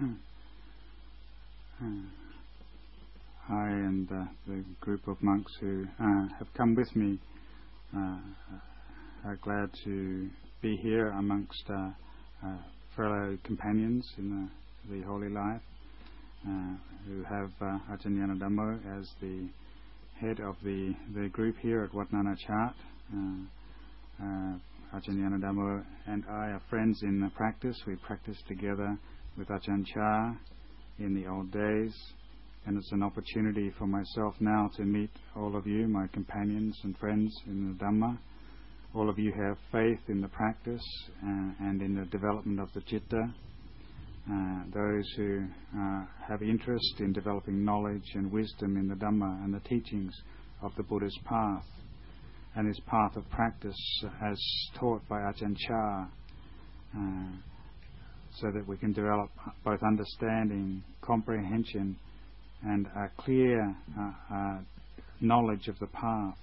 I and uh, the group of monks who uh, have come with me uh, are glad to be here amongst fellow companions in the, holy life who have Ajahn Dhammo as the head of the, the group here at Wat Nana Chat. Uh, uh, Ajahn Dhammo and I are friends in practice. We practice together with Ajahn Chah in the old days and it's an opportunity for myself now to meet all of you, my companions and friends in the Dhamma. All of you have faith in the practice uh, and in the development of the citta. Uh, those who uh, have interest in developing knowledge and wisdom in the Dhamma and the teachings of the Buddha's path and his path of practice as taught by Ajahn Chah, so that we can develop both understanding, comprehension, and a clear uh, uh, knowledge of the path.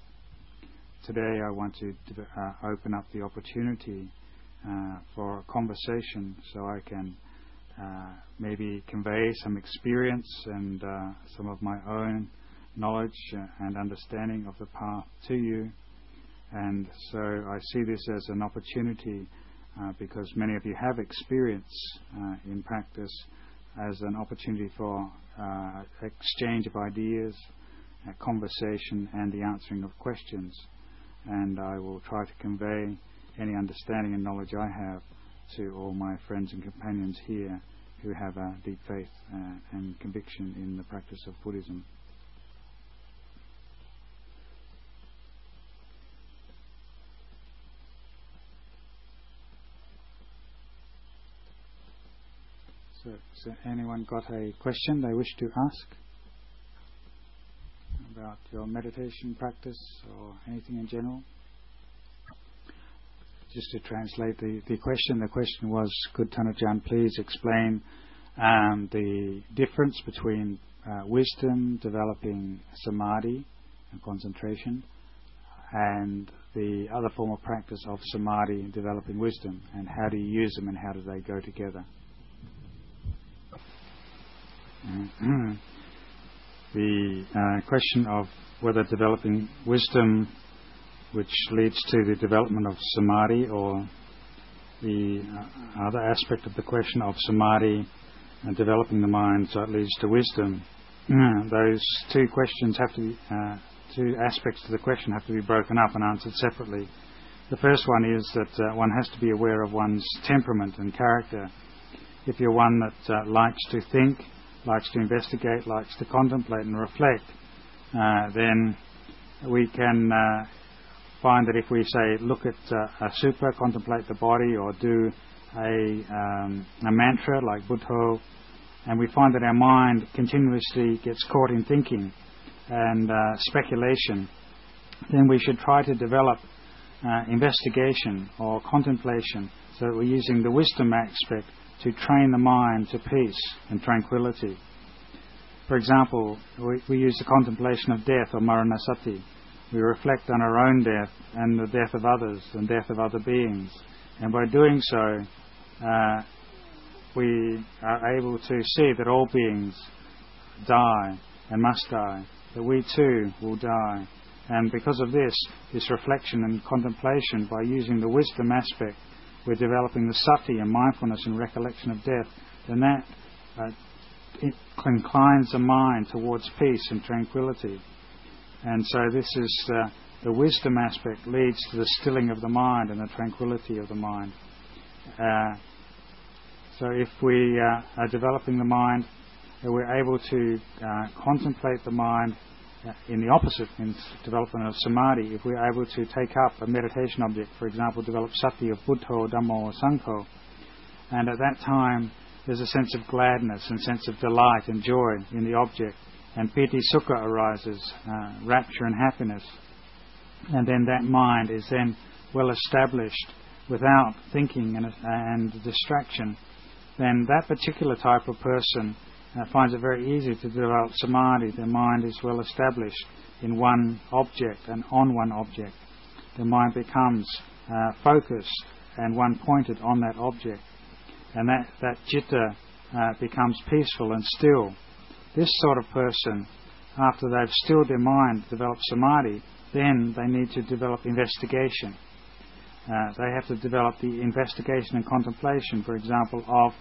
Today, I want to uh, open up the opportunity uh, for a conversation so I can uh, maybe convey some experience and uh, some of my own knowledge and understanding of the path to you. And so I see this as an opportunity because many of you have experience in practice as an opportunity for uh, exchange of ideas, uh, conversation, and the answering of questions. And I will try to convey any understanding and knowledge I have to all my friends and companions here who have a deep faith uh, and conviction in the practice of Buddhism. So anyone got a question they wish to ask about your meditation practice or anything in general? Just to translate the, the question, the question was, could Tan Ajahn please explain um, the difference between uh, wisdom, developing samadhi and concentration, and the other form of practice of samadhi, developing wisdom, and how do you use them and how do they go together? The uh, question of whether developing wisdom, which leads to the development of samadhi, or the uh, other aspect of the question of samadhi and developing the mind so it leads to wisdom. Those two questions have to be, uh, two aspects to the question have to be broken up and answered separately. The first one is that uh, one has to be aware of one's temperament and character. If you're one that uh, likes to think, likes to investigate, likes to contemplate and reflect, uh, then we can uh, find that if we say look at uh, a sutta, contemplate the body, or do a, um, a mantra like Buddho, and we find that our mind continuously gets caught in thinking and uh, speculation, then we should try to develop uh, investigation or contemplation. So that we're using the wisdom aspect to train the mind to peace and tranquility. For example, we, we use the contemplation of death or maranasati. We reflect on our own death and the death of others and death of other beings. And by doing so, uh, we are able to see that all beings die and must die, that we too will die. And because of this, this reflection and contemplation, by using the wisdom aspect we're developing the sati and mindfulness and recollection of death, then that uh, inclines the mind towards peace and tranquility. And so this is uh, the wisdom aspect leads to the stilling of the mind and the tranquility of the mind. Uh, so if we uh, are developing the mind, we're able to uh, contemplate the mind in the opposite, in development of samadhi, if we're able to take up a meditation object, for example, develop sati of Buddho, Dhammo, or Sangho, and at that time there's a sense of gladness and sense of delight and joy in the object, and piti sukha arises, uh, rapture and happiness, and then that mind is then well established without thinking and, and distraction, then that particular type of person uh, finds it very easy to develop samadhi. The mind is well established in one object and on one object. The mind becomes uh, focused and one pointed on that object. And that, that citta uh, becomes peaceful and still. This sort of person, after they've stilled their mind, developed samadhi, then they need to develop investigation. Uh, they have to develop the investigation and contemplation, for example, of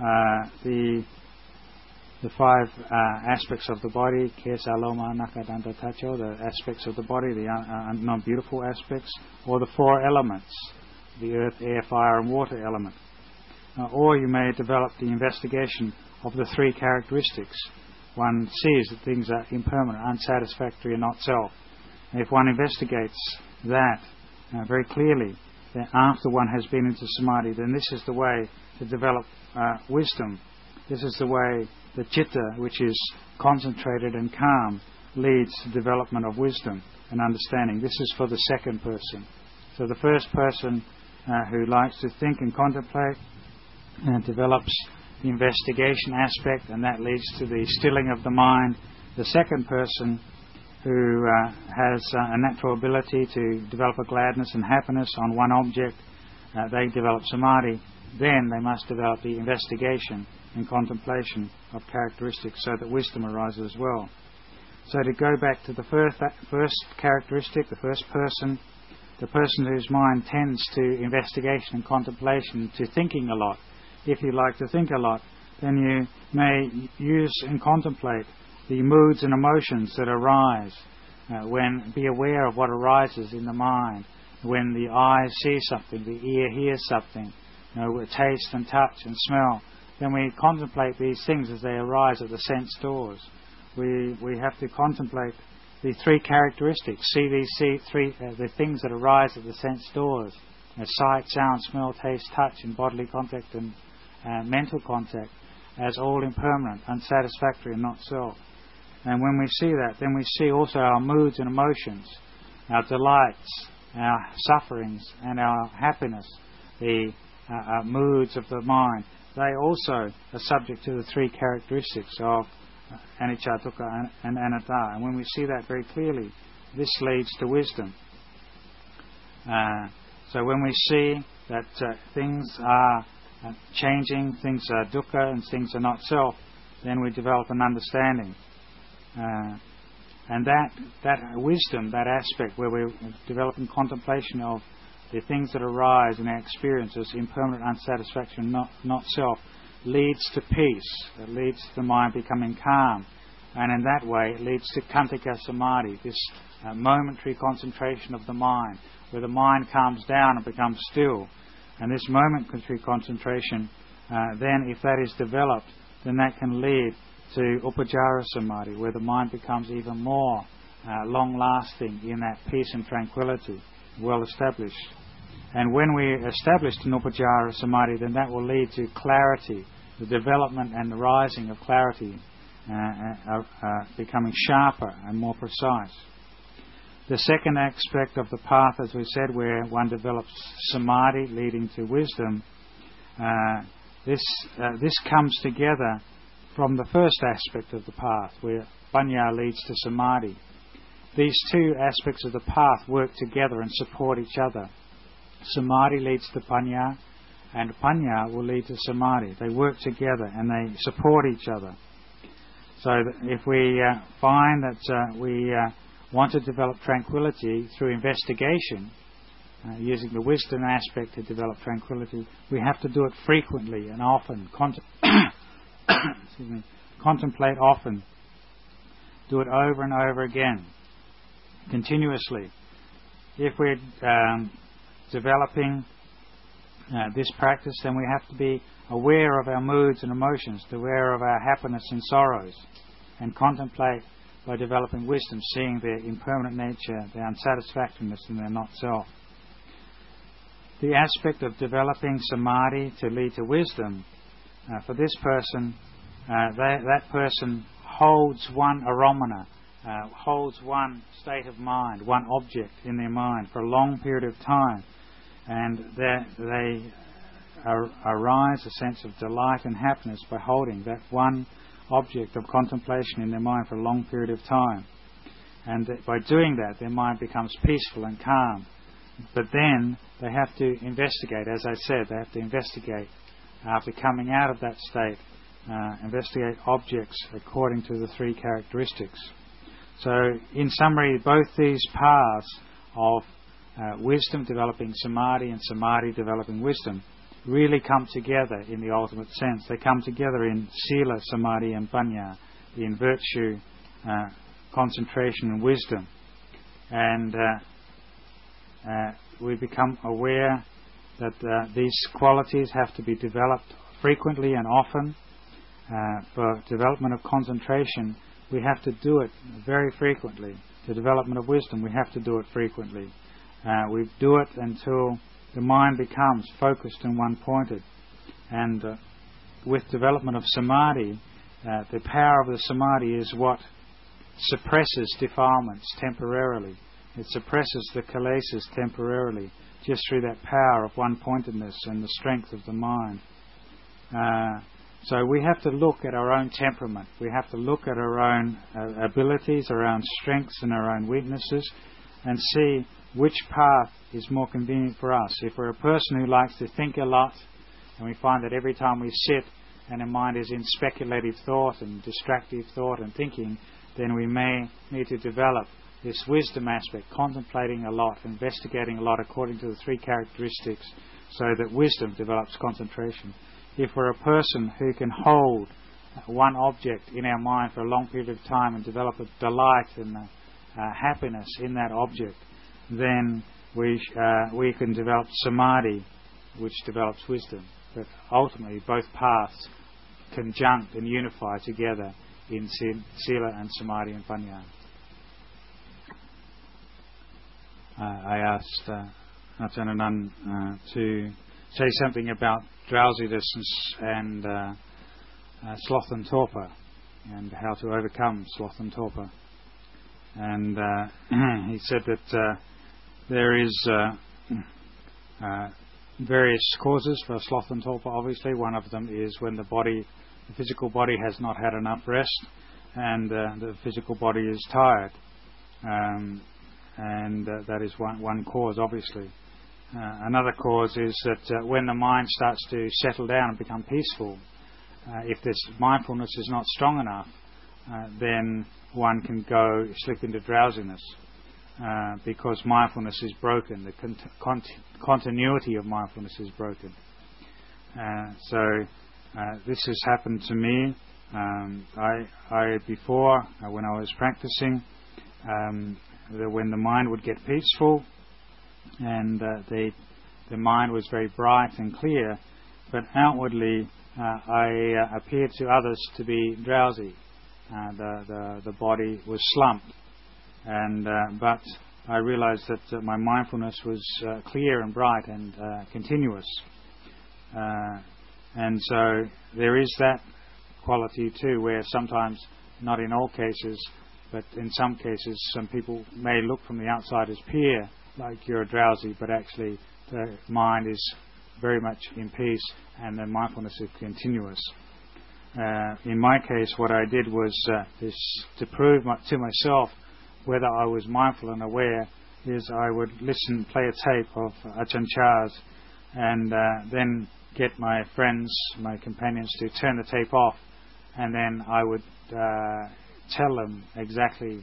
uh, the the five uh, aspects of the body, kesa, loma, nakha, danta, tacho, the aspects of the body, the uh, uh, non-beautiful aspects, or the four elements, the earth, air, fire, and water element. Uh, or you may develop the investigation of the three characteristics. One sees that things are impermanent, unsatisfactory, and not self. And if one investigates that uh, very clearly, then after one has been into samadhi, then this is the way to develop uh, wisdom. This is the way the chitta, which is concentrated and calm, leads to development of wisdom and understanding. This is for the second person. So the first person uh, who likes to think and contemplate and uh, develops the investigation aspect, and that leads to the stilling of the mind. The second person who uh, has uh, a natural ability to develop a gladness and happiness on one object, uh, they develop samadhi. Then they must develop the investigation and contemplation of characteristics so that wisdom arises as well. So to go back to the first, first characteristic, the first person, the person whose mind tends to investigation and contemplation, to thinking a lot. If you like to think a lot, then you may use and contemplate the moods and emotions that arise. Uh, when be aware of what arises in the mind. When the eye sees something, the ear hears something, you know, taste and touch and smell then we contemplate these things as they arise at the sense doors. We, we have to contemplate the three characteristics, see these see three, uh, the things that arise at the sense doors, as sight, sound, smell, taste, touch, and bodily contact and uh, mental contact, as all impermanent, unsatisfactory, and not self. And when we see that, then we see also our moods and emotions, our delights, our sufferings, and our happiness, the uh, uh moods of the mind they also are subject to the three characteristics of anicca, dukkha, and anatta. And when we see that very clearly, this leads to wisdom. Uh, so when we see that uh, things are uh, changing, things are dukkha, and things are not self, then we develop an understanding. Uh, and that, that wisdom, that aspect where we're developing contemplation of the things that arise in our experiences, impermanent unsatisfaction, not, not self, leads to peace. It leads to the mind becoming calm. And in that way, it leads to khanika samadhi, this uh, momentary concentration of the mind, where the mind calms down and becomes still. And this momentary concentration, uh, then, if that is developed, then that can lead to upacara samadhi, where the mind becomes even more uh, long lasting in that peace and tranquility, well established. And when we establish an Upacara Samadhi, then that will lead to clarity, the development and the rising of clarity, uh, uh, uh, becoming sharper and more precise. The second aspect of the path, as we said, where one develops samadhi leading to wisdom, uh, this, uh, this comes together from the first aspect of the path, where panya leads to samadhi. These two aspects of the path work together and support each other. Samadhi leads to Panya, and Panya will lead to Samadhi. They work together and they support each other. So if we uh, find that uh, we uh, want to develop tranquility through investigation, uh, using the wisdom aspect to develop tranquility, we have to do it frequently and often. contemplate often. Do it over and over again, continuously. If we're um, developing uh, this practice, then we have to be aware of our moods and emotions, aware of our happiness and sorrows, and contemplate by developing wisdom, seeing their impermanent nature, their unsatisfactoriness, and their not self. The aspect of developing samadhi to lead to wisdom, uh, for this person, uh, that, that person holds one arammana, uh, holds one state of mind, one object in their mind for a long period of time and that they arise a sense of delight and happiness by holding that one object of contemplation in their mind for a long period of time. And by doing that, their mind becomes peaceful and calm. But then they have to investigate, as I said, they have to investigate after coming out of that state, uh, investigate objects according to the three characteristics. So, in summary, both these paths of uh, wisdom developing samadhi and samadhi developing wisdom really come together in the ultimate sense. They come together in sila, samadhi, and panya, in virtue, uh, concentration, and wisdom. And uh, uh we become aware that uh, these qualities have to be developed frequently and often. Uh, for development of concentration, we have to do it very frequently. The development of wisdom, we have to do it frequently. Uh, we do it until the mind becomes focused and one pointed. And uh, with development of samadhi, uh, the power of the samadhi is what suppresses defilements temporarily. It suppresses the kilesas temporarily just through that power of one pointedness and the strength of the mind. Uh, so we have to look at our own temperament. We have to look at our own uh, abilities, our own strengths, and our own weaknesses, and see which path is more convenient for us. If we're a person who likes to think a lot, and we find that every time we sit and our mind is in speculative thought and distractive thought and thinking, then we may need to develop this wisdom aspect, contemplating a lot, investigating a lot according to the three characteristics, so that wisdom develops concentration. If we're a person who can hold one object in our mind for a long period of time and develop a delight and a, uh, happiness in that object, then we, uh, we can develop samadhi, which develops wisdom. But ultimately, both paths conjunct and unify together in sila and samadhi and panya. Uh, I asked uh, uh, to say something about drowsiness and uh, uh, sloth and torpor and how to overcome sloth and torpor. And uh, he said that uh, there is uh, various causes for sloth and torpor. Obviously, one of them is when the body, the physical body, has not had enough rest, and the physical body is tired. Um, and that is one, one cause, obviously. Uh, another cause is that uh, when the mind starts to settle down and become peaceful, if this mindfulness is not strong enough, then one can go slip into drowsiness. Uh, because mindfulness is broken. The cont- continuity of mindfulness is broken. Uh, so uh, this has happened to me. Um, I, I, before when I was practicing, um, when the mind would get peaceful and the the mind was very bright and clear, but outwardly I appeared to others to be drowsy. Uh, the, the, the body was slumped. And, uh, but I realized that uh, my mindfulness was clear and bright and continuous. and so there is that quality too, where sometimes, not in all cases, but in some cases, some people may look from the outside as peer, like you're drowsy, but actually the mind is very much in peace and the mindfulness is continuous. Uh, in my case, what I did was uh, this, to prove my, to myself whether I was mindful and aware. Is I would listen, play a tape of Ajahn Chah's, and uh, then get my friends, my companions, to turn the tape off, and then I would uh, tell them exactly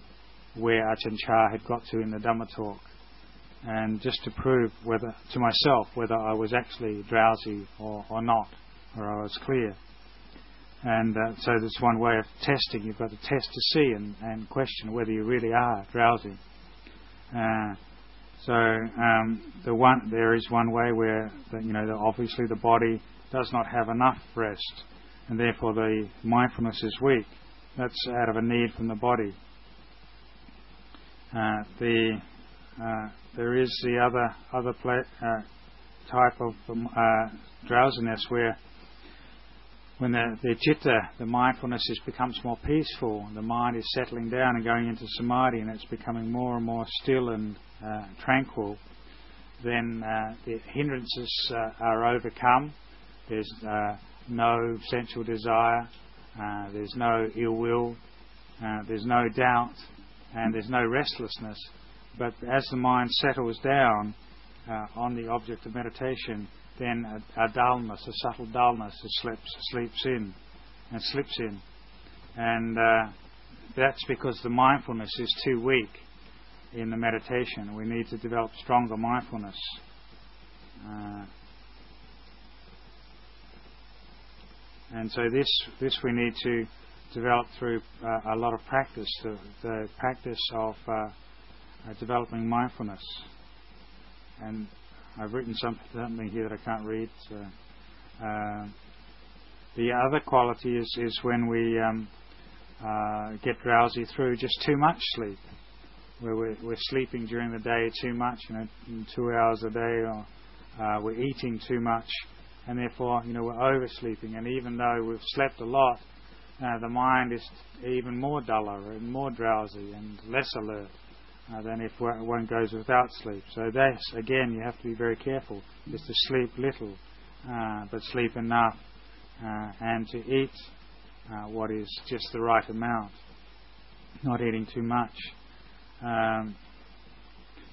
where Ajahn Chah had got to in the Dhamma talk, and just to prove whether to myself whether I was actually drowsy or, or not, or I was clear. And uh, so there's one way of testing. You've got to test to see and, and question whether you really are drowsy. Uh, so um, the one there is one way where the, you know the, obviously the body does not have enough rest, and therefore the mindfulness is weak. That's out of a need from the body. Uh, the there is the other uh, type of um, uh, drowsiness where when the, the citta, the mindfulness is, becomes more peaceful, the mind is settling down and going into samadhi and it's becoming more and more still and uh, tranquil, then uh, the hindrances uh, are overcome. There's uh, no sensual desire, uh, there's no ill will, uh, there's no doubt, and there's no restlessness. But as the mind settles down on the object of meditation, then a, a dullness, a subtle dullness, slips sleeps in and slips in, and uh, that's because the mindfulness is too weak in the meditation. We need to develop stronger mindfulness. Uh, and so this this we need to develop through uh, a lot of practice, the, the practice of uh, uh developing mindfulness. And I've written something here that I can't read. So, uh, the other quality is, is when we um, uh, get drowsy through just too much sleep, where we're, we're, sleeping during the day too much, you know, two hours a day, or uh, we're eating too much, and therefore, you know, we're oversleeping. And even though we've slept a lot, uh, the mind is even more duller and more drowsy and less alert uh, than if one goes without sleep. So that's again, you have to be very careful, is to sleep little, uh, but sleep enough, uh, and to eat uh, what is just the right amount, not eating too much, um,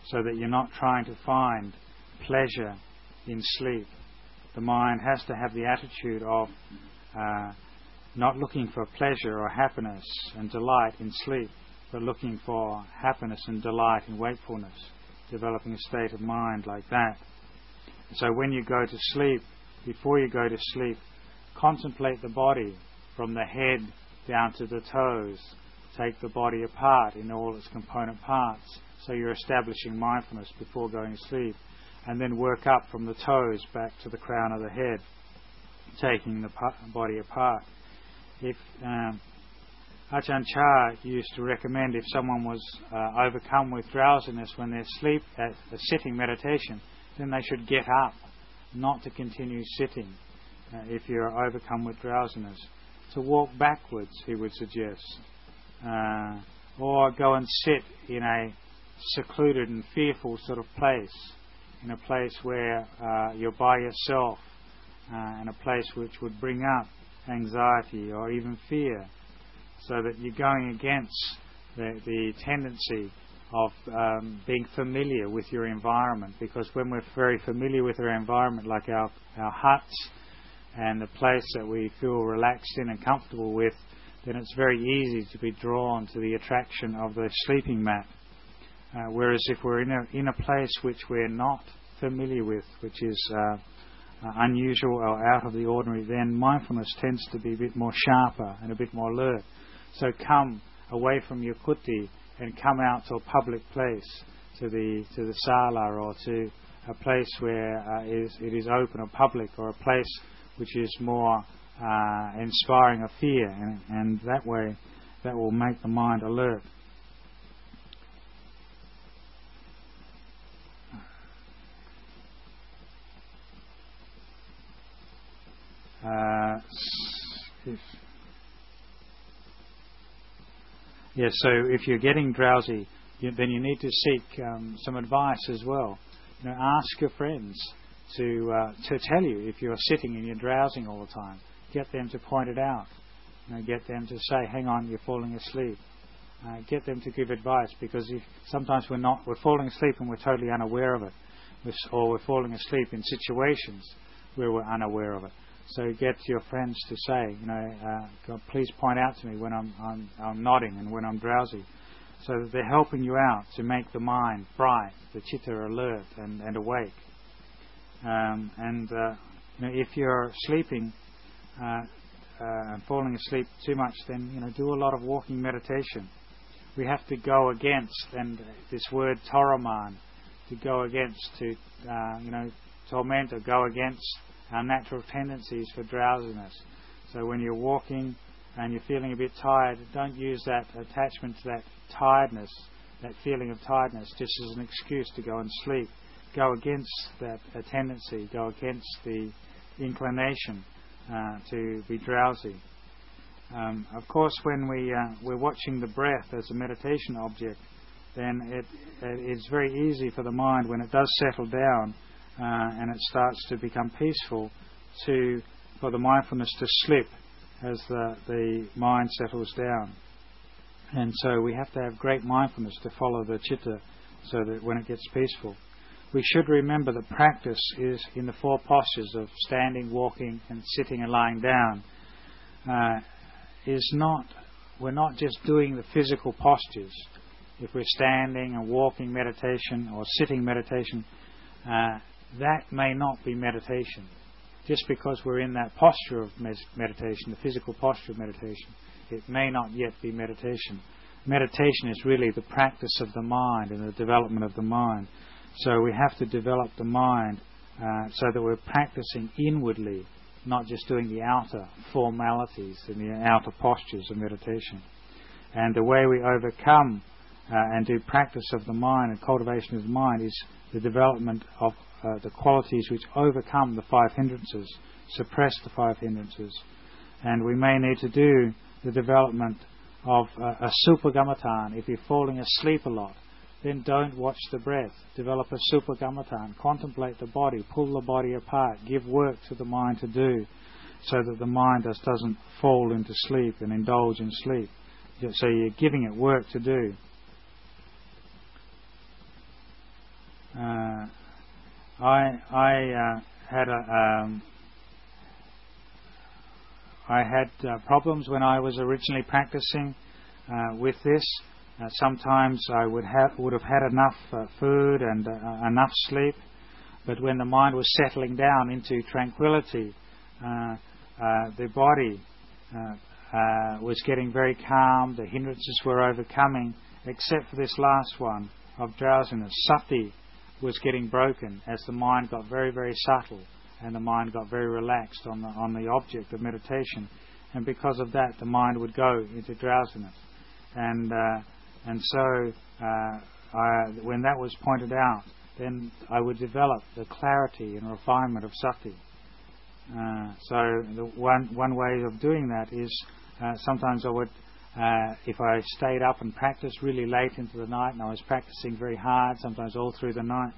so that you're not trying to find pleasure in sleep. The mind has to have the attitude of uh, not looking for pleasure or happiness and delight in sleep, but looking for happiness and delight in wakefulness, developing a state of mind like that. So when you go to sleep, before you go to sleep, contemplate the body from the head down to the toes. Take the body apart in all its component parts. So you're establishing mindfulness before going to sleep. And then work up from the toes back to the crown of the head, taking the body apart. If um, Ajahn Chah used to recommend if someone was uh, overcome with drowsiness when they're asleep at a sitting meditation, then they should get up, not to continue sitting uh, if you're overcome with drowsiness. To walk backwards, he would suggest, uh, or go and sit in a secluded and fearful sort of place, in a place where uh, you're by yourself, uh, in a place which would bring up anxiety or even fear, so that you're going against the, the tendency of um, being familiar with your environment. Because when we're very familiar with our environment, like our, our huts, and the place that we feel relaxed in and comfortable with, then it's very easy to be drawn to the attraction of the sleeping mat. Uh, whereas if we're in a, in a place which we're not familiar with, which is uh, uh, unusual or out of the ordinary, then mindfulness tends to be a bit more sharper and a bit more alert. So come away from your kuti and come out to a public place, to the to the sala or to a place where uh, is, it is open or public, or a place which is more uh, inspiring of fear, and, and that way that will make the mind alert. Uh, if, yeah, so if you're getting drowsy, you, then you need to seek um, some advice as well. You know, ask your friends to uh, to tell you if you're sitting and you're drowsing all the time. Get them to point it out. You know, get them to say, "Hang on, you're falling asleep." Uh, get them to give advice because if, sometimes we're not we're falling asleep and we're totally unaware of it, we're, or we're falling asleep in situations where we're unaware of it. So get your friends to say, you know, uh, please point out to me when I'm, I'm, I'm nodding and when I'm drowsy, so that they're helping you out to make the mind bright, the chitta alert and, and awake. Um, and uh, you know, if you're sleeping uh, uh, and falling asleep too much, then you know do a lot of walking meditation. We have to go against, and this word toroman, to go against, to uh, you know torment or go against our natural tendencies for drowsiness. So when you're walking and you're feeling a bit tired, don't use that attachment to that tiredness, that feeling of tiredness, just as an excuse to go and sleep go against that tendency, go against the inclination uh, to be drowsy. Um, of course, when we uh, we're watching the breath as a meditation object, then it, it is very easy for the mind when it does settle down and it starts to become peaceful, to for the mindfulness to slip as the the mind settles down. And so we have to have great mindfulness to follow the chitta, so that when it gets peaceful. we should remember that practice is in the four postures of standing, walking, and sitting and lying down. Uh, is not we're not just doing the physical postures. If we're standing and walking meditation or sitting meditation, uh, that may not be meditation. Just because we're in that posture of meditation, the physical posture of meditation, it may not yet be meditation. Meditation is really the practice of the mind and the development of the mind. So we have to develop the mind uh, so that we're practicing inwardly, not just doing the outer formalities and the outer postures of meditation. And the way we overcome uh, and do practice of the mind and cultivation of the mind is the development of uh, the qualities which overcome the five hindrances, suppress the five hindrances. And we may need to do the development of uh, asubha kammatthana if you're falling asleep a lot. Then don't watch the breath. Develop asubha kammatthana. Contemplate the body. Pull the body apart. Give work to the mind to do so that the mind just doesn't fall into sleep and indulge in sleep. So you're giving it work to do. Uh, I I uh, had a um, I had uh, problems when I was originally practicing uh, with this. Uh, sometimes I would have would have had enough uh, food and enough sleep, but when the mind was settling down into tranquility, the body was getting very calm. The hindrances were overcoming, except for this last one of drowsiness. Sati was getting broken as the mind got very, very subtle and the mind got very relaxed on the, on the object of meditation. And because of that, the mind would go into drowsiness. And, uh, and so, uh, I, when that was pointed out, then I would develop the clarity and refinement of sati. Uh, so one one way of doing that is uh, sometimes I would uh, if I stayed up and practiced really late into the night, and I was practicing very hard, sometimes all through the night,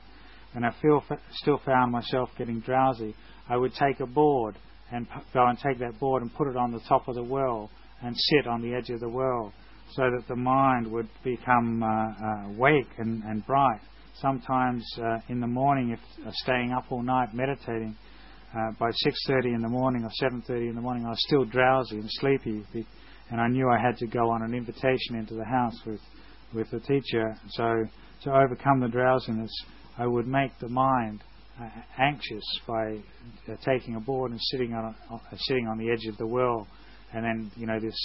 and I feel, still found myself getting drowsy, I would take a board and go and take that board and put it on the top of the well and sit on the edge of the well so that the mind would become uh, uh, awake and, and bright. Sometimes uh, in the morning, if uh, staying up all night meditating, uh, by 6:30 in the morning or 7:30 in the morning, I was still drowsy and sleepy and I knew I had to go on an invitation into the house with with the teacher. So to overcome the drowsiness, I would make the mind uh, anxious by uh, taking a board and sitting on a, uh, sitting on the edge of the well, and then you know this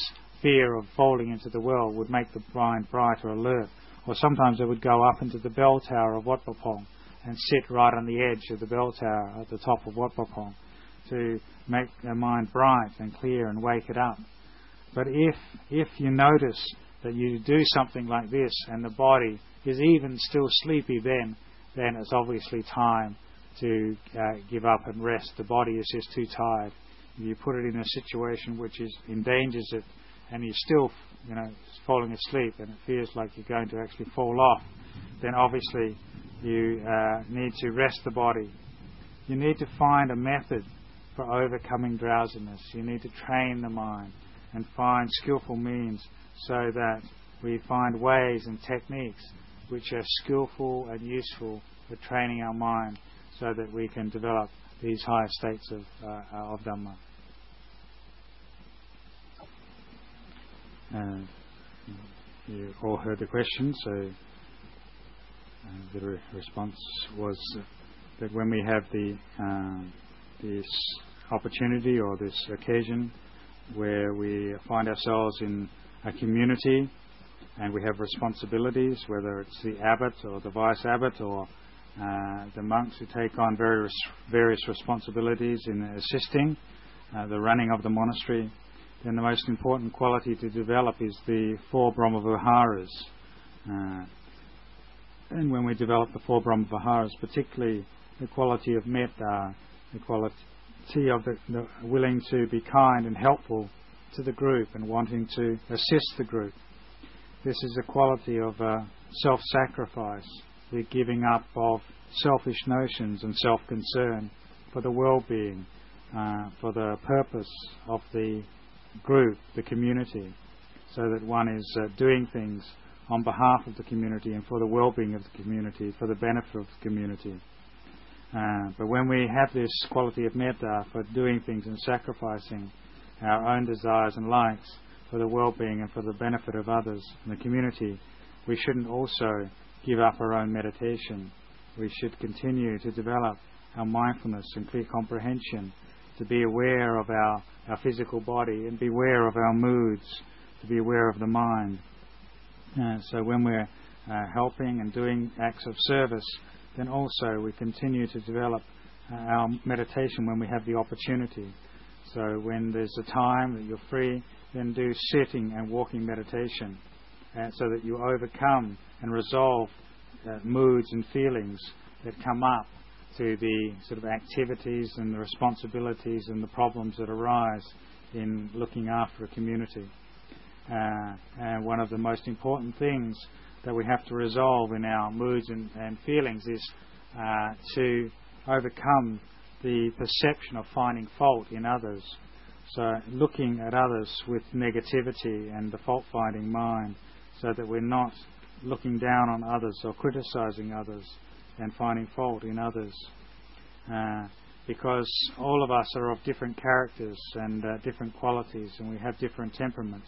fear of falling into the well would make the mind bright or alert. Or sometimes I would go up into the bell tower of Wat Pah Pong and sit right on the edge of the bell tower at the top of Wat Pah Pong to make the mind bright and clear and wake it up. But if if you notice that you do something like this and the body is even still sleepy, then then it's obviously time to uh, give up and rest. The body is just too tired. If you put it in a situation which is endangers it, and you're still, you know, falling asleep, and it feels like you're going to actually fall off, then obviously you uh, need to rest the body. You need to find a method for overcoming drowsiness. You need to train the mind and find skillful means so that we find ways and techniques which are skillful and useful for training our mind so that we can develop these higher states of, uh, of Dhamma. Uh, you all heard the question, so uh, the re- response was that when we have the uh, this opportunity or this occasion where we find ourselves in a community and we have responsibilities, whether it's the abbot or the vice abbot or uh, the monks who take on various various responsibilities in assisting uh, the running of the monastery, then the most important quality to develop is the four Brahmaviharas. Uh, and when we develop the four Brahmaviharas, particularly the quality of metta, the quality of the, the willing to be kind and helpful to the group and wanting to assist the group. This is a quality of uh, self sacrifice, the giving up of selfish notions and self concern for the well being, uh, for the purpose of the group, the community, so that one is uh, doing things on behalf of the community and for the well-being of the community, for the benefit of the community. Uh, but when we have this quality of metta for doing things and sacrificing our own desires and likes for the well-being and for the benefit of others in the community, we shouldn't also give up our own meditation. We should continue to develop our mindfulness and clear comprehension, to be aware of our, our physical body and be aware of our moods, to be aware of the mind. Uh, so when we're uh, helping and doing acts of service, then also we continue to develop uh, our meditation when we have the opportunity. So when there's a time that you're free, then do sitting and walking meditation, uh, so that you overcome and resolve uh, moods and feelings that come up to the sort of activities and the responsibilities and the problems that arise in looking after a community. Uh, and one of the most important things that we have to resolve in our moods and, and feelings is uh, to overcome the perception of finding fault in others. So, looking at others with negativity and the fault finding mind, so that we're not looking down on others or criticizing others and finding fault in others. Uh, because all of us are of different characters and uh, different qualities, and we have different temperaments.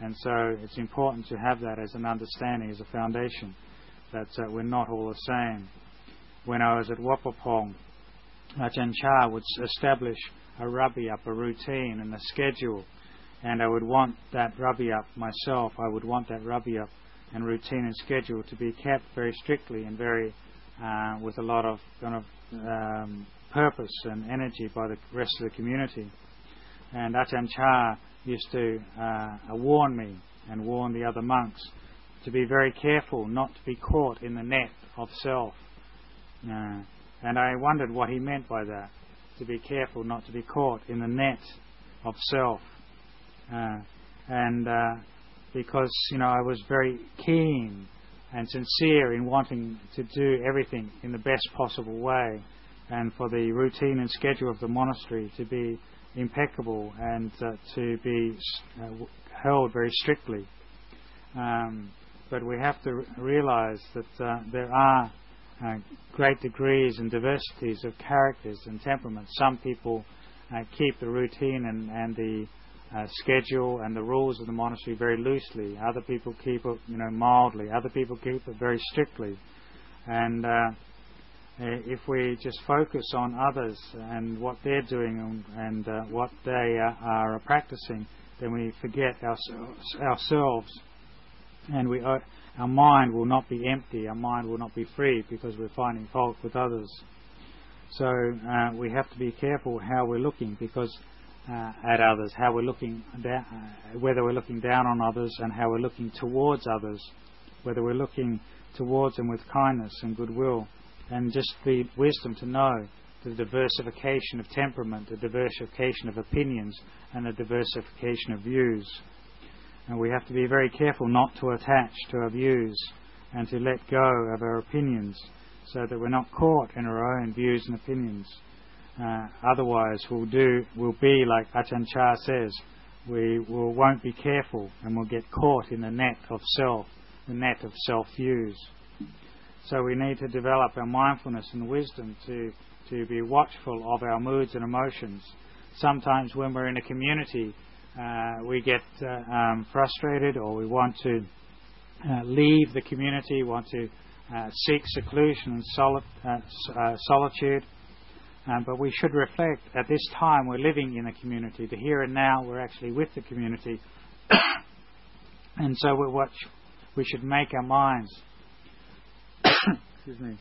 And so it's important to have that as an understanding, as a foundation, that uh, we're not all the same. When I was at Wat Pah Pong, Ajahn Chah would establish a rabiap, a routine and a schedule, and I would want that rabiap myself. I would want that rabiap and routine and schedule to be kept very strictly and very uh, with a lot of kind of um, purpose and energy by the rest of the community. And Ajahn Chah used to uh, warn me and warn the other monks to be very careful not to be caught in the net of self. Uh, and I wondered what he meant by that. To be careful not to be caught in the net of self. Uh, and uh, because, you know, I was very keen and sincere in wanting to do everything in the best possible way and for the routine and schedule of the monastery to be impeccable and uh, to be uh, held very strictly. Um, but we have to realize that uh, there are uh, great degrees and diversities of characters and temperaments. Some people uh, keep the routine and, and the uh, schedule and the rules of the monastery very loosely. Other people keep it, you know, mildly. Other people keep it very strictly. And if we just focus on others and what they're doing and, uh, what they are practicing, then we forget ourselves, and we, uh, our mind will not be empty, our mind will not be free because we're finding fault with others. So uh, we have to be careful how we're looking because uh, at others, how we're looking uh, whether we're looking down on others and how we're looking towards others, whether we're looking towards them with kindness and goodwill, and just the wisdom to know the diversification of temperament, the diversification of opinions, and the diversification of views. And we have to be very careful not to attach to our views and to let go of our opinions so that we're not caught in our own views and opinions. Uh, otherwise, we'll do, we'll be like Ajahn Chah says, we will, won't be careful and we'll get caught in the net of self, the net of self views. So we need to develop our mindfulness and wisdom to, to be watchful of our moods and emotions. Sometimes when we're in a community, uh, we get uh, um, frustrated or we want to uh, leave the community, want to uh, seek seclusion and soli- uh, uh, solitude. Um, but we should reflect at this time we're living in a community. The here and now we're actually with the community. and so we, watch, we should make our minds, excuse me,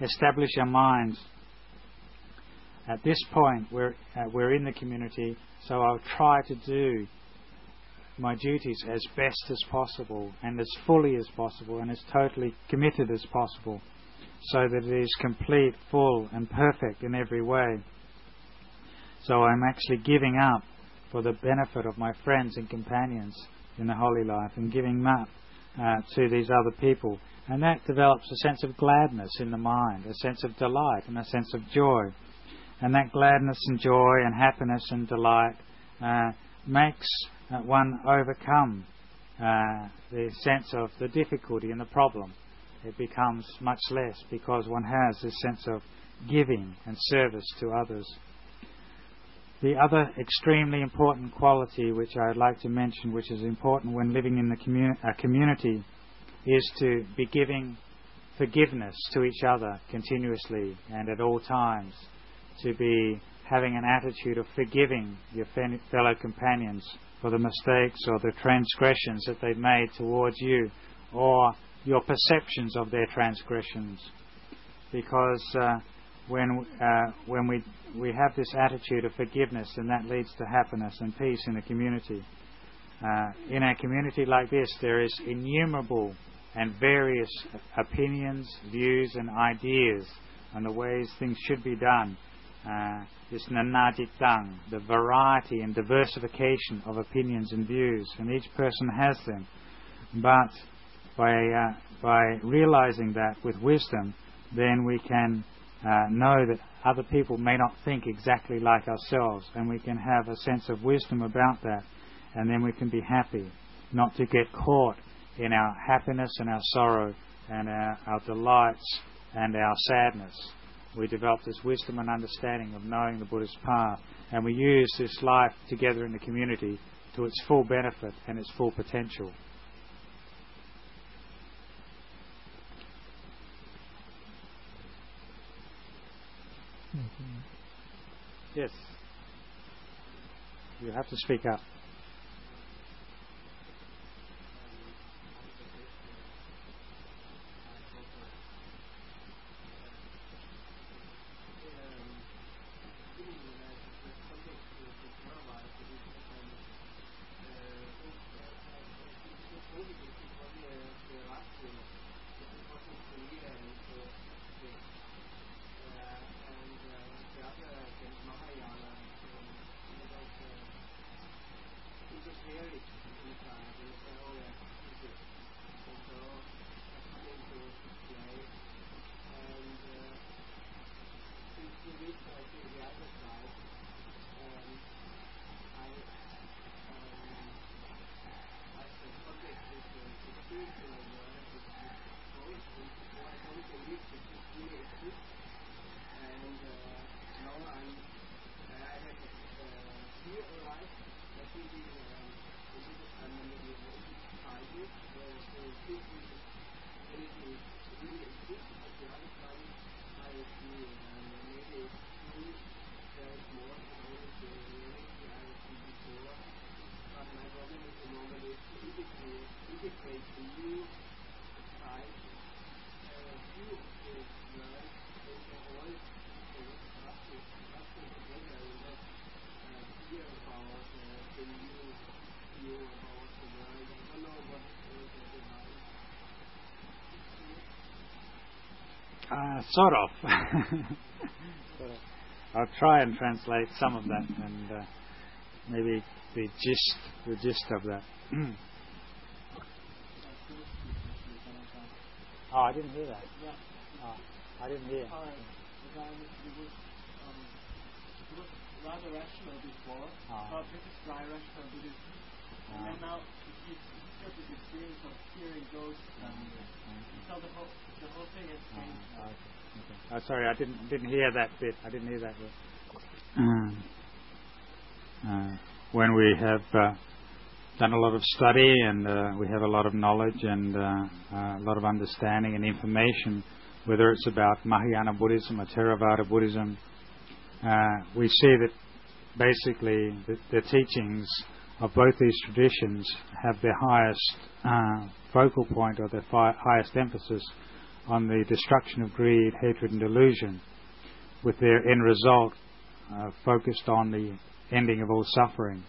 establish our minds. At this point, we're, uh, we're in the community, so I'll try to do my duties as best as possible and as fully as possible and as totally committed as possible so that it is complete, full, and perfect in every way. So I'm actually giving up for the benefit of my friends and companions in the holy life and giving up uh, to these other people. And that develops a sense of gladness in the mind, a sense of delight, and a sense of joy. And that gladness and joy and happiness and delight uh, makes uh, one overcome uh, the sense of the difficulty and the problem. It becomes much less because one has this sense of giving and service to others. The other extremely important quality which I'd like to mention, which is important when living in the commu- a community, is to be giving forgiveness to each other continuously and at all times. To be having an attitude of forgiving your fellow companions for the mistakes or the transgressions that they've made towards you or your perceptions of their transgressions. Because uh, when, uh, when we, we have this attitude of forgiveness, and that leads to happiness and peace in the community. Uh, in a community like this, there is innumerable and various opinions, views, and ideas on the ways things should be done. Uh, this nanajitang, the variety and diversification of opinions and views, and each person has them. But by, uh, by realizing that with wisdom, then we can uh, know that other people may not think exactly like ourselves, and we can have a sense of wisdom about that, and then we can be happy, not to get caught in our happiness and our sorrow, and our, our delights and our sadness. We develop this wisdom and understanding of knowing the Buddhist path, and we use this life together in the community to its full benefit and its full potential. Yes. You have to speak up. Uh, sort of. I'll try and translate some of that and uh, maybe the gist, the gist of that. oh, I didn't hear that. Yeah. Oh, I didn't hear. All right. It was, it was rather rational before. Oh. Uh, this is dry rational Buddhism. And now it's got this experience of hearing ghosts. So the whole, the whole thing has changed. Oh, okay. Okay. Oh, sorry, I didn't didn't hear that bit. I didn't hear that bit. Um, uh, when we have uh, done a lot of study and uh, we have a lot of knowledge and uh, uh, a lot of understanding and information, whether it's about Mahayana Buddhism or Theravada Buddhism, uh, we see that basically the, the teachings of both these traditions have their highest uh, focal point or their fi- highest emphasis on the destruction of greed, hatred, and delusion, with their end result uh, focused on the ending of all suffering,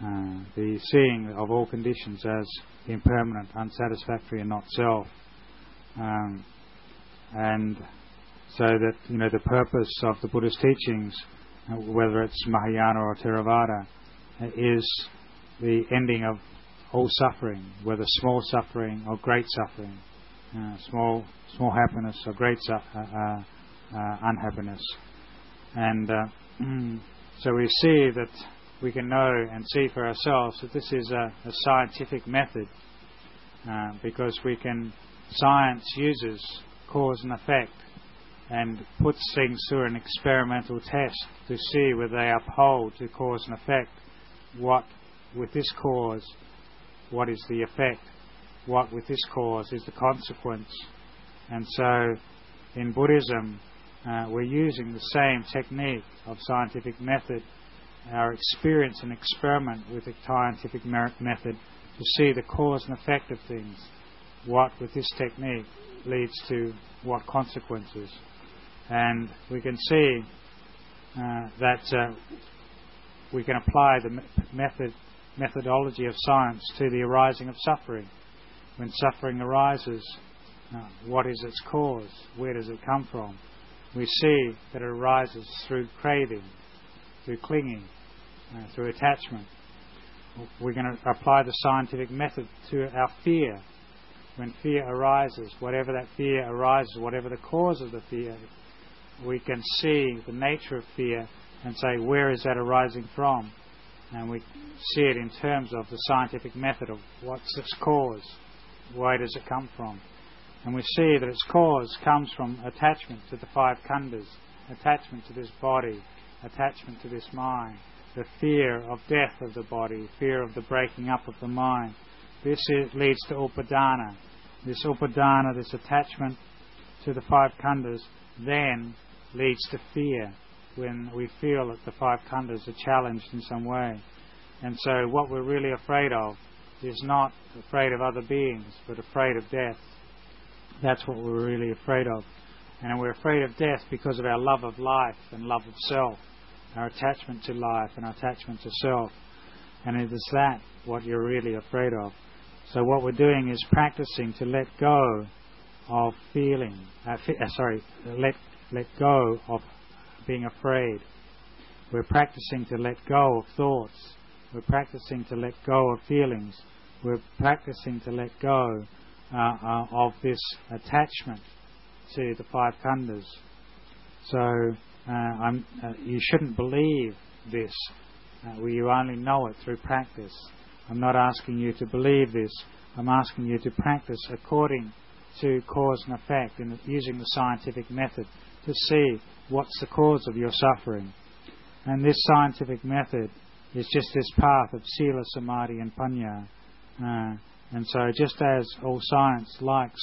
uh, the seeing of all conditions as impermanent, unsatisfactory, and not self. Um, and so that you know the purpose of the Buddhist teachings, uh, whether it's Mahayana or Theravada, is the ending of all suffering, whether small suffering or great suffering, uh, small small happiness or great su- uh, uh, uh, unhappiness. And uh, so we see that we can know and see for ourselves that this is a, a scientific method uh, because we can, science uses cause and effect and puts things through an experimental test to see whether they uphold to cause and effect. What with this cause, what is the effect? What with this cause is the consequence? And so, in Buddhism, uh, we're using the same technique of scientific method, our experience and experiment with the scientific method to see the cause and effect of things. What with this technique leads to what consequences. And we can see uh, that uh, we can apply the method, methodology of science to the arising of suffering. When suffering arises, uh, what is its cause? Where does it come from? We see that it arises through craving, through clinging, uh, through attachment. We're going to apply the scientific method to our fear. When fear arises, whatever that fear arises, whatever the cause of the fear, we can see the nature of fear and say, where is that arising from? And we see it in terms of the scientific method of what's its cause, where does it come from? And we see that its cause comes from attachment to the five khandhas, attachment to this body, attachment to this mind, the fear of death of the body, fear of the breaking up of the mind. This is, leads to upadana. This upadana, this attachment to the five khandhas, then leads to fear when we feel that the five khandhas are challenged in some way. And so, what we're really afraid of is not afraid of other beings, but afraid of death. That's what we're really afraid of. And we're afraid of death because of our love of life and love of self, our attachment to life and our attachment to self. And it is that what you're really afraid of. So, what we're doing is practicing to let go of feeling, uh, uh, sorry, let let go of being afraid. We're practicing to let go of thoughts. We're practicing to let go of feelings. We're practicing to let go uh, uh, of this attachment to the five khandhas. So uh, uh you shouldn't believe this. Uh, you only know it through practice. I'm not asking you to believe this. I'm asking you to practice according to cause and effect and using the scientific method to see what's the cause of your suffering. And this scientific method is just this path of sila, samadhi, and panya. Uh, and so, just as all science likes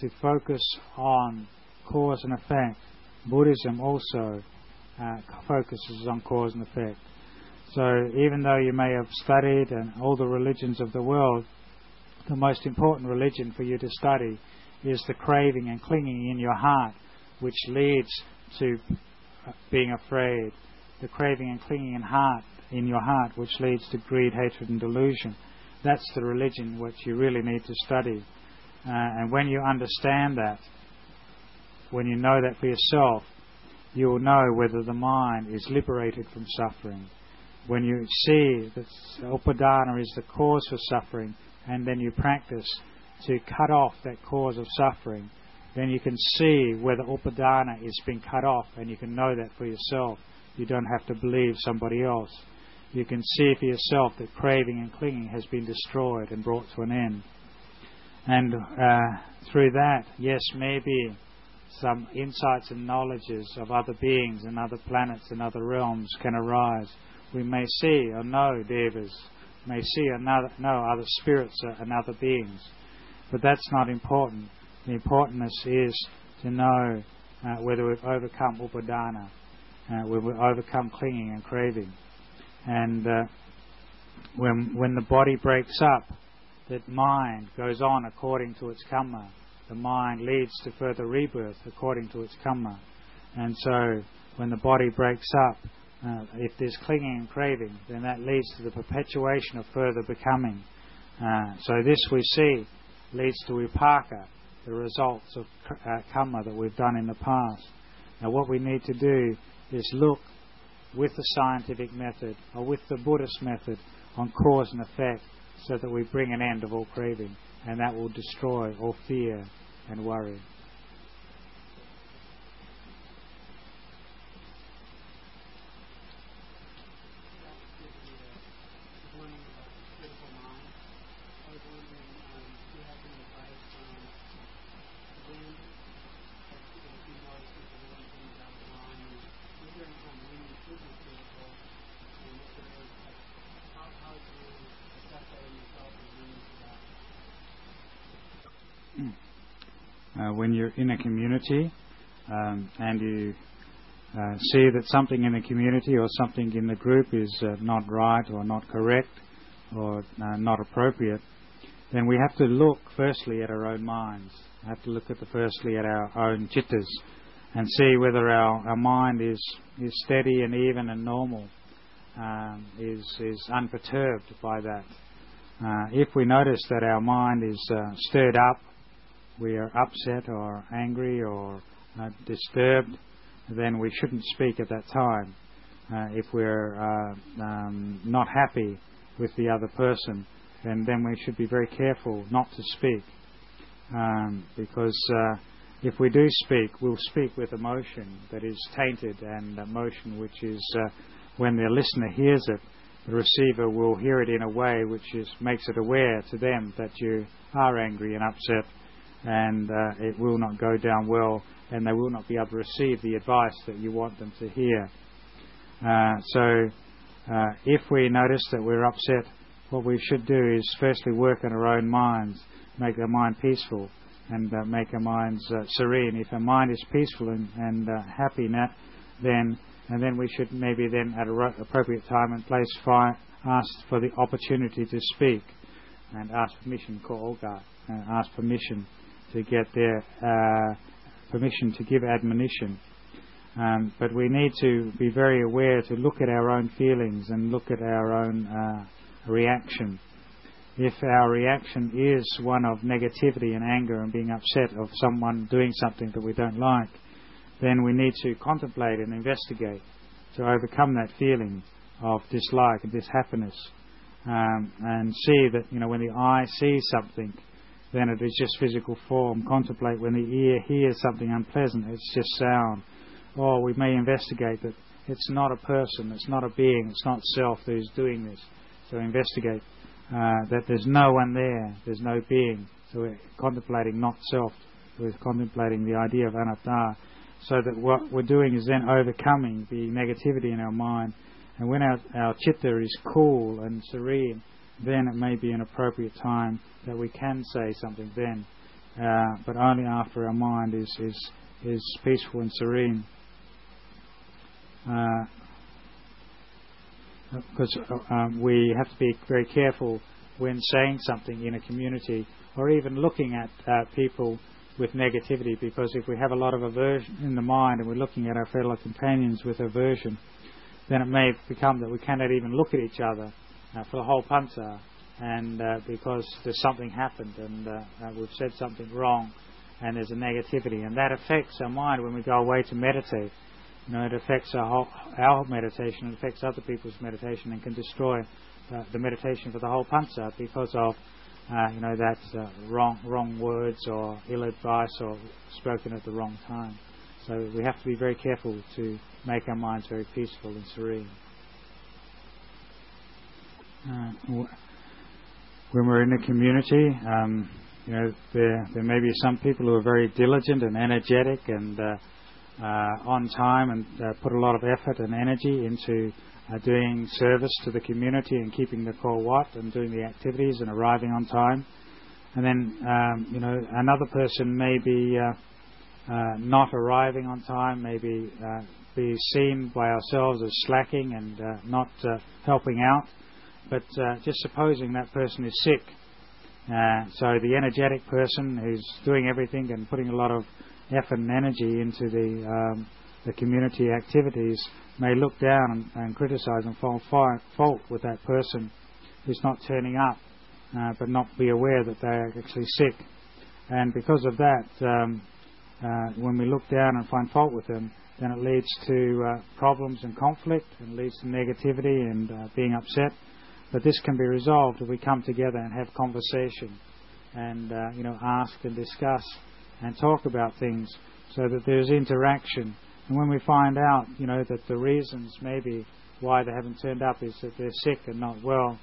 to focus on cause and effect, Buddhism also uh, focuses on cause and effect. So, even though you may have studied and all the religions of the world, the most important religion for you to study is the craving and clinging in your heart which leads to being afraid, the craving and clinging in heart in your heart, which leads to greed, hatred, and delusion. That's the religion which you really need to study. Uh, and when you understand that, when you know that for yourself, you will know whether the mind is liberated from suffering. When you see that upadana is the cause for suffering, and then you practice to cut off that cause of suffering, then you can see where the upadana is being cut off, and you can know that for yourself. You don't have to believe somebody else. You can see for yourself that craving and clinging has been destroyed and brought to an end. And uh, through that, yes, maybe some insights and knowledges of other beings and other planets and other realms can arise. We may see or know devas, may see know, know other spirits and other beings, but that's not important the importance is to know uh, whether we've overcome upadana, uh, whether we've overcome clinging and craving. And uh, when, when the body breaks up, that mind goes on according to its karma. The mind leads to further rebirth according to its karma. And so, when the body breaks up, uh, if there's clinging and craving, then that leads to the perpetuation of further becoming. Uh, so this we see leads to vipaka, the results of uh, karma that we've done in the past. Now, what we need to do is look with the scientific method or with the Buddhist method on cause and effect so that we bring an end of all craving, and that will destroy all fear and worry. When you're in a community um, and you uh, see that something in the community or something in the group is uh, not right or not correct or uh, not appropriate, then we have to look firstly at our own minds. We have to look at the firstly at our own chittas and see whether our, our mind is, is steady and even and normal, um, is, is unperturbed by that. Uh, if we notice that our mind is uh, stirred up, we are upset or angry or uh, disturbed, then we shouldn't speak at that time. Uh, if we're uh, um, not happy with the other person, then, then we should be very careful not to speak. Um, because uh, if we do speak, we'll speak with emotion that is tainted and emotion which is, uh, when the listener hears it, the receiver will hear it in a way which is, makes it aware to them that you are angry and upset, and uh, it will not go down well, and they will not be able to receive the advice that you want them to hear. Uh, so, uh, if we notice that we're upset, what we should do is firstly work on our own minds, make our mind peaceful, and uh, make our minds uh, serene. If our mind is peaceful and, and uh, happy then and then we should maybe then at an appropriate time and place ask for the opportunity to speak and ask permission, call Olga, uh, ask permission to get their uh, permission to give admonition. Um, but we need to be very aware to look at our own feelings and look at our own uh, reaction. If our reaction is one of negativity and anger and being upset of someone doing something that we don't like, then we need to contemplate and investigate to overcome that feeling of dislike and dishappiness um, and see that you know when the eye sees something then it is just physical form contemplate when the ear hears something unpleasant it's just sound or we may investigate that it's not a person it's not a being it's not self that is doing this so investigate uh, that there's no one there, there's no being. So we're contemplating not self, we're contemplating the idea of anatta. So that what we're doing is then overcoming the negativity in our mind. And when our, our chitta is cool and serene, then it may be an appropriate time that we can say something then. Uh, but only after our mind is, is, is peaceful and serene. Uh, because uh, um, we have to be very careful when saying something in a community or even looking at uh, people with negativity because if we have a lot of aversion in the mind and we're looking at our fellow companions with aversion, then it may become that we cannot even look at each other uh, for the whole pansa and uh, because there's something happened and uh, uh, we've said something wrong and there's a negativity and that affects our mind when we go away to meditate you know, it affects our, whole, our meditation, it affects other people's meditation, and can destroy uh, the meditation for the whole pansa because of, uh, you know, that wrong wrong words or ill advice or spoken at the wrong time. So we have to be very careful to make our minds very peaceful and serene. Uh, when we're in a community, um, you know, there there may be some people who are very diligent and energetic and uh, uh, on time and uh, put a lot of effort and energy into uh, doing service to the community and keeping the kor wat and doing the activities and arriving on time. And then, um, you know, another person may be uh, uh, not arriving on time, maybe uh, be seen by ourselves as slacking and not helping out. But just supposing that person is sick, so the energetic person who's doing everything and putting a lot of effort and energy into the um, the community activities may look down and, and criticize and find fault with that person who's not turning up, uh, but not be aware that they're actually sick. And because of that, um, uh, when we look down and find fault with them, then it leads to uh, problems and conflict and leads to negativity and uh, being upset. But this can be resolved if we come together and have conversation and uh, you know ask and discuss and talk about things so that there's interaction. And when we find out, you know, that the reasons maybe why they haven't turned up is that they're sick and not well,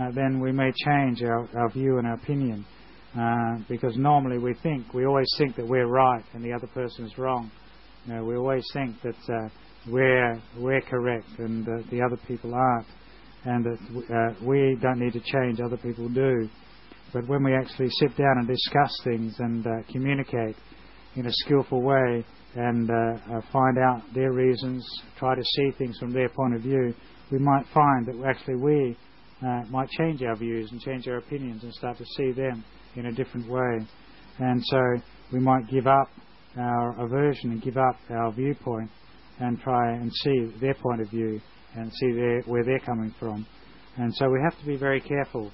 uh, then we may change our, our view and our opinion. Uh, because normally we think, we always think that we're right and the other person is wrong. You know, we always think that uh, we're, we're correct and the other people aren't. And that uh, we don't need to change, other people do. But when we actually sit down and discuss things and uh, communicate in a skillful way and uh, uh, find out their reasons, try to see things from their point of view, we might find that actually we uh, might change our views and change our opinions and start to see them in a different way. And so we might give up our aversion and give up our viewpoint and try and see their point of view and see their, where they're coming from. And so we have to be very careful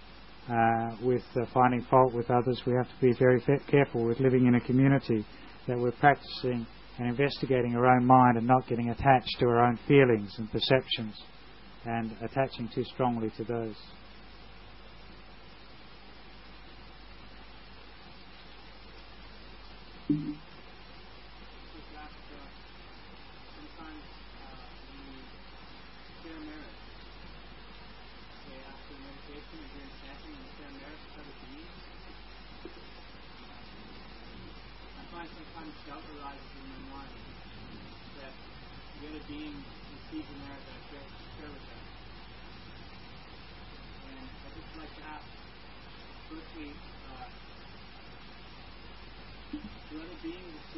uh, with uh, finding fault with others. We have to be very careful with living in a community that we're practicing and investigating our own mind and not getting attached to our own feelings and perceptions and attaching too strongly to those.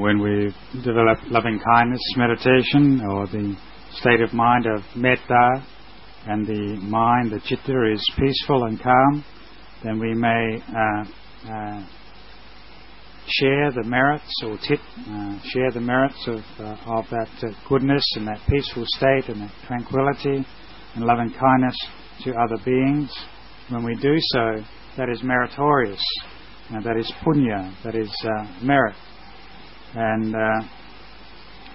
when we develop loving kindness meditation or the state of mind of metta and the mind, the chitta is peaceful and calm, then we may uh, uh, share the merits or tit, uh, share the merits of, uh, of that uh, goodness and that peaceful state and that tranquility and loving kindness to other beings. When we do so, that is meritorious, that is punya, that is merit. And uh,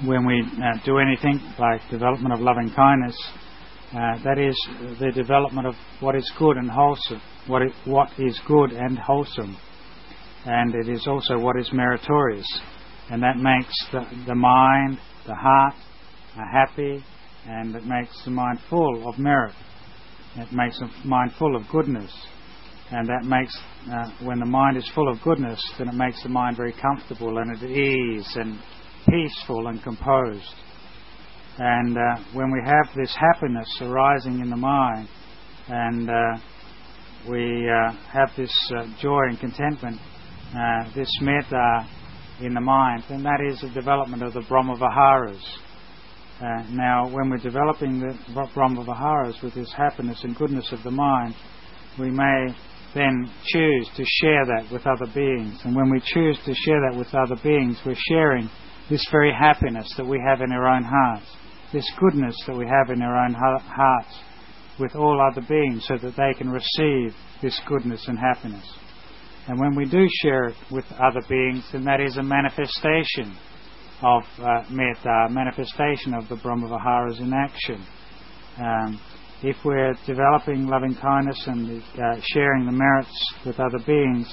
when we uh, do anything like development of loving kindness, uh, that is the development of what is good and wholesome, what, it, what is good and wholesome. And it is also what is meritorious. And that makes the, the mind, the heart, uh, happy, and it makes the mind full of merit. It makes the mind full of goodness and that makes uh, when the mind is full of goodness, then it makes the mind very comfortable and at ease and peaceful and composed. And uh, when we have this happiness arising in the mind, and uh, we uh, have this uh, joy and contentment, uh, this metta in the mind, then that is a development of the Brahma Viharas. now, when we're developing the Brahma Viharas with this happiness and goodness of the mind, we may then choose to share that with other beings. And when we choose to share that with other beings, we're sharing this very happiness that we have in our own hearts, this goodness that we have in our own hearts with all other beings so that they can receive this goodness and happiness. And when we do share it with other beings, then that is a manifestation of uh, metta, manifestation of the Brahmaviharas in action. Um, if we're developing loving kindness and uh, sharing the merits with other beings,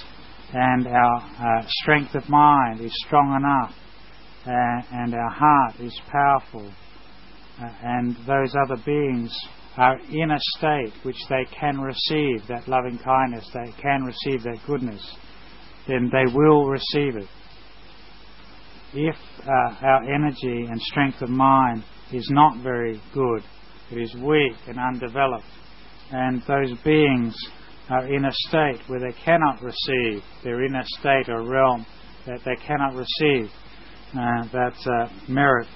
and our uh, strength of mind is strong enough, uh, and our heart is powerful, uh, and those other beings are in a state which they can receive that loving kindness, they can receive that goodness, then they will receive it. If uh, our energy and strength of mind is not very good, it is weak and undeveloped. And those beings are in a state where they cannot receive, they're in a state or realm that they cannot receive uh, that uh, merit.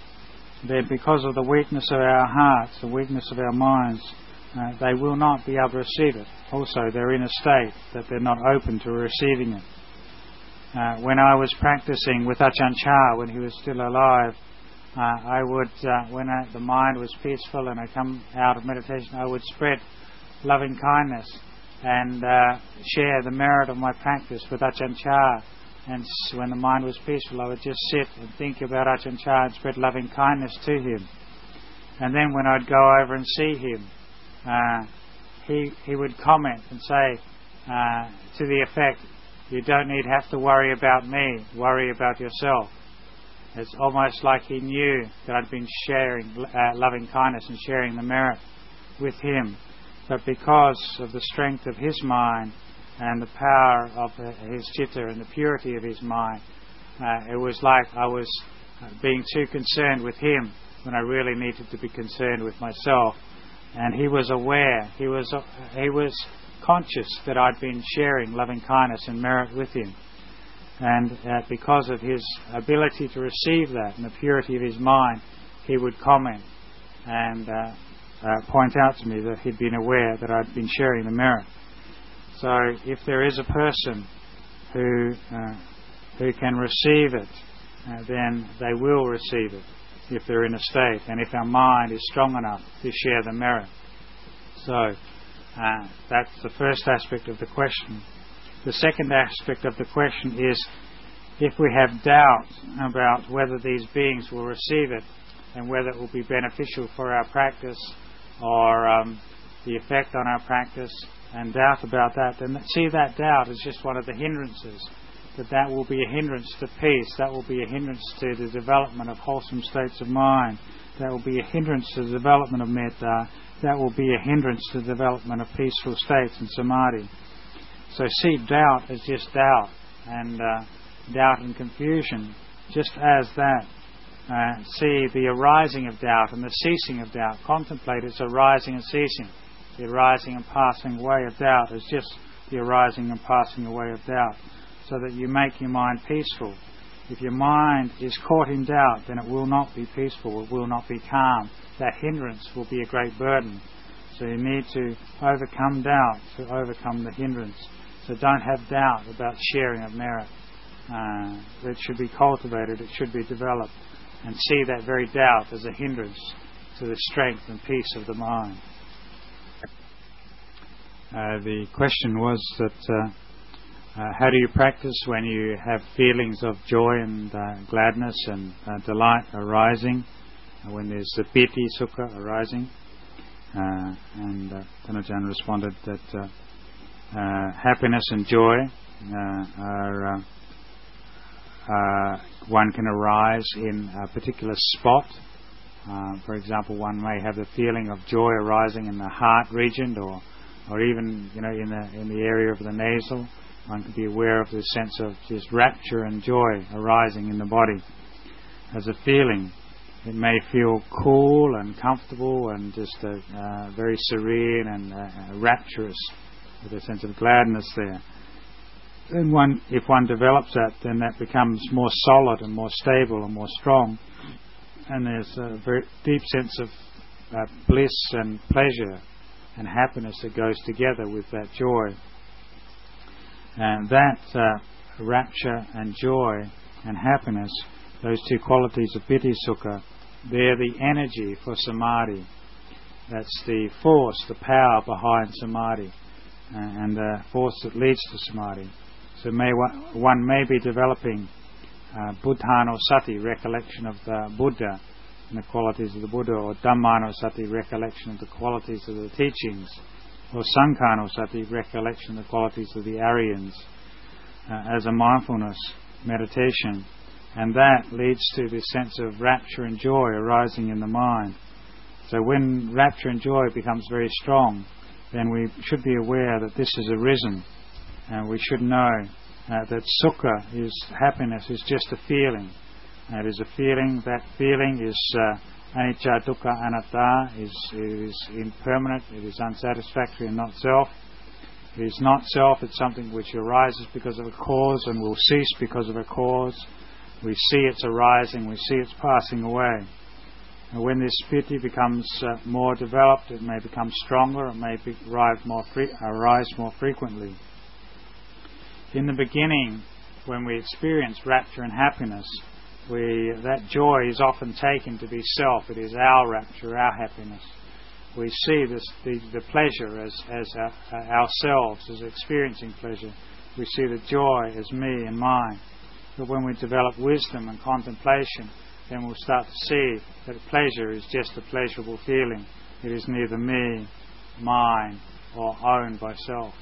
Then, because of the weakness of our hearts, the weakness of our minds, uh, they will not be able to receive it. Also, they're in a state that they're not open to receiving it. Uh, when I was practicing with Ajahn Chah when he was still alive, uh, I would, uh, when I, the mind was peaceful and I come out of meditation, I would spread loving kindness and uh, share the merit of my practice with Ajahn Chah And when the mind was peaceful, I would just sit and think about Ajahn Chah and spread loving kindness to him. And then when I'd go over and see him, uh, he he would comment and say uh, to the effect, "You don't need have to worry about me. Worry about yourself." It's almost like he knew that I'd been sharing uh, loving kindness and sharing the merit with him. But because of the strength of his mind and the power of his chitta and the purity of his mind, uh, it was like I was being too concerned with him when I really needed to be concerned with myself. And he was aware, he was, uh, he was conscious that I'd been sharing loving kindness and merit with him. And because of his ability to receive that and the purity of his mind, he would comment and uh, uh, point out to me that he'd been aware that I'd been sharing the merit. So if there is a person who uh, who can receive it, uh, then they will receive it if they're in a state, and if our mind is strong enough to share the merit. So uh, that's the first aspect of the question. The second aspect of the question is if we have doubt about whether these beings will receive it and whether it will be beneficial for our practice or um, the effect on our practice and doubt about that, then see that doubt as just one of the hindrances. That that will be a hindrance to peace. That will be a hindrance to the development of wholesome states of mind. That will be a hindrance to the development of metta. That will be a hindrance to the development of peaceful states and samadhi. So see doubt as just doubt, and uh, doubt and confusion just as that. Uh, see the arising of doubt and the ceasing of doubt. Contemplate its arising and ceasing. The arising and passing away of doubt is just the arising and passing away of doubt, so that you make your mind peaceful. If your mind is caught in doubt, then it will not be peaceful, it will not be calm. That hindrance will be a great burden. So you need to overcome doubt to overcome the hindrance. So don't have doubt about sharing of merit. Uh, it should be cultivated, it should be developed, and see that very doubt as a hindrance to the strength and peace of the mind. Uh, the question was that uh, uh, how do you practice when you have feelings of joy and uh, gladness and uh, delight arising, when there's the piti sukha arising? and uh, Tan Ajahn responded that happiness and joy uh, are uh, uh, one can arise in a particular spot. for example, one may have the feeling of joy arising in the heart region, or or even you know in the in the area of the nasal. One can be aware of the sense of just rapture and joy arising in the body as a feeling. It may feel cool and comfortable and just uh, very serene and uh, rapturous with a sense of gladness there. And one, if one develops that, then that becomes more solid and more stable and more strong. And there's a very deep sense of uh, bliss and pleasure and happiness that goes together with that joy. And that uh, rapture and joy and happiness, those two qualities of piti sukha, they're the energy for samadhi. That's the force, the power behind samadhi and the force that leads to samadhi. So may one may be developing uh, Buddhanussati, recollection of the Buddha and the qualities of the Buddha, or Dhammanussati, recollection of the qualities of the teachings, or Sanghanussati, recollection of the qualities of the Aryans, uh, as a mindfulness meditation. And that leads to this sense of rapture and joy arising in the mind. So when rapture and joy becomes very strong, then we should be aware that this has arisen. And we should know uh, that sukha is happiness is just a feeling. It is a feeling. That feeling is uh, anicca, dukkha, anatta. Is is impermanent. It is unsatisfactory and not self. It is not self. It's something which arises because of a cause and will cease because of a cause. We see its arising. We see its passing away. And when this piti becomes uh, more developed, it may become stronger, it may be, more arise more frequently. In the beginning, when we experience rapture and happiness, we, that joy is often taken to be self. It is our rapture, our happiness. We see this, the, the pleasure as, as our, uh, ourselves, as experiencing pleasure. we see the joy as me and mine. But when we develop wisdom and contemplation, then we'll start to see that pleasure is just a pleasurable feeling. It is neither me, mine, or owned by self.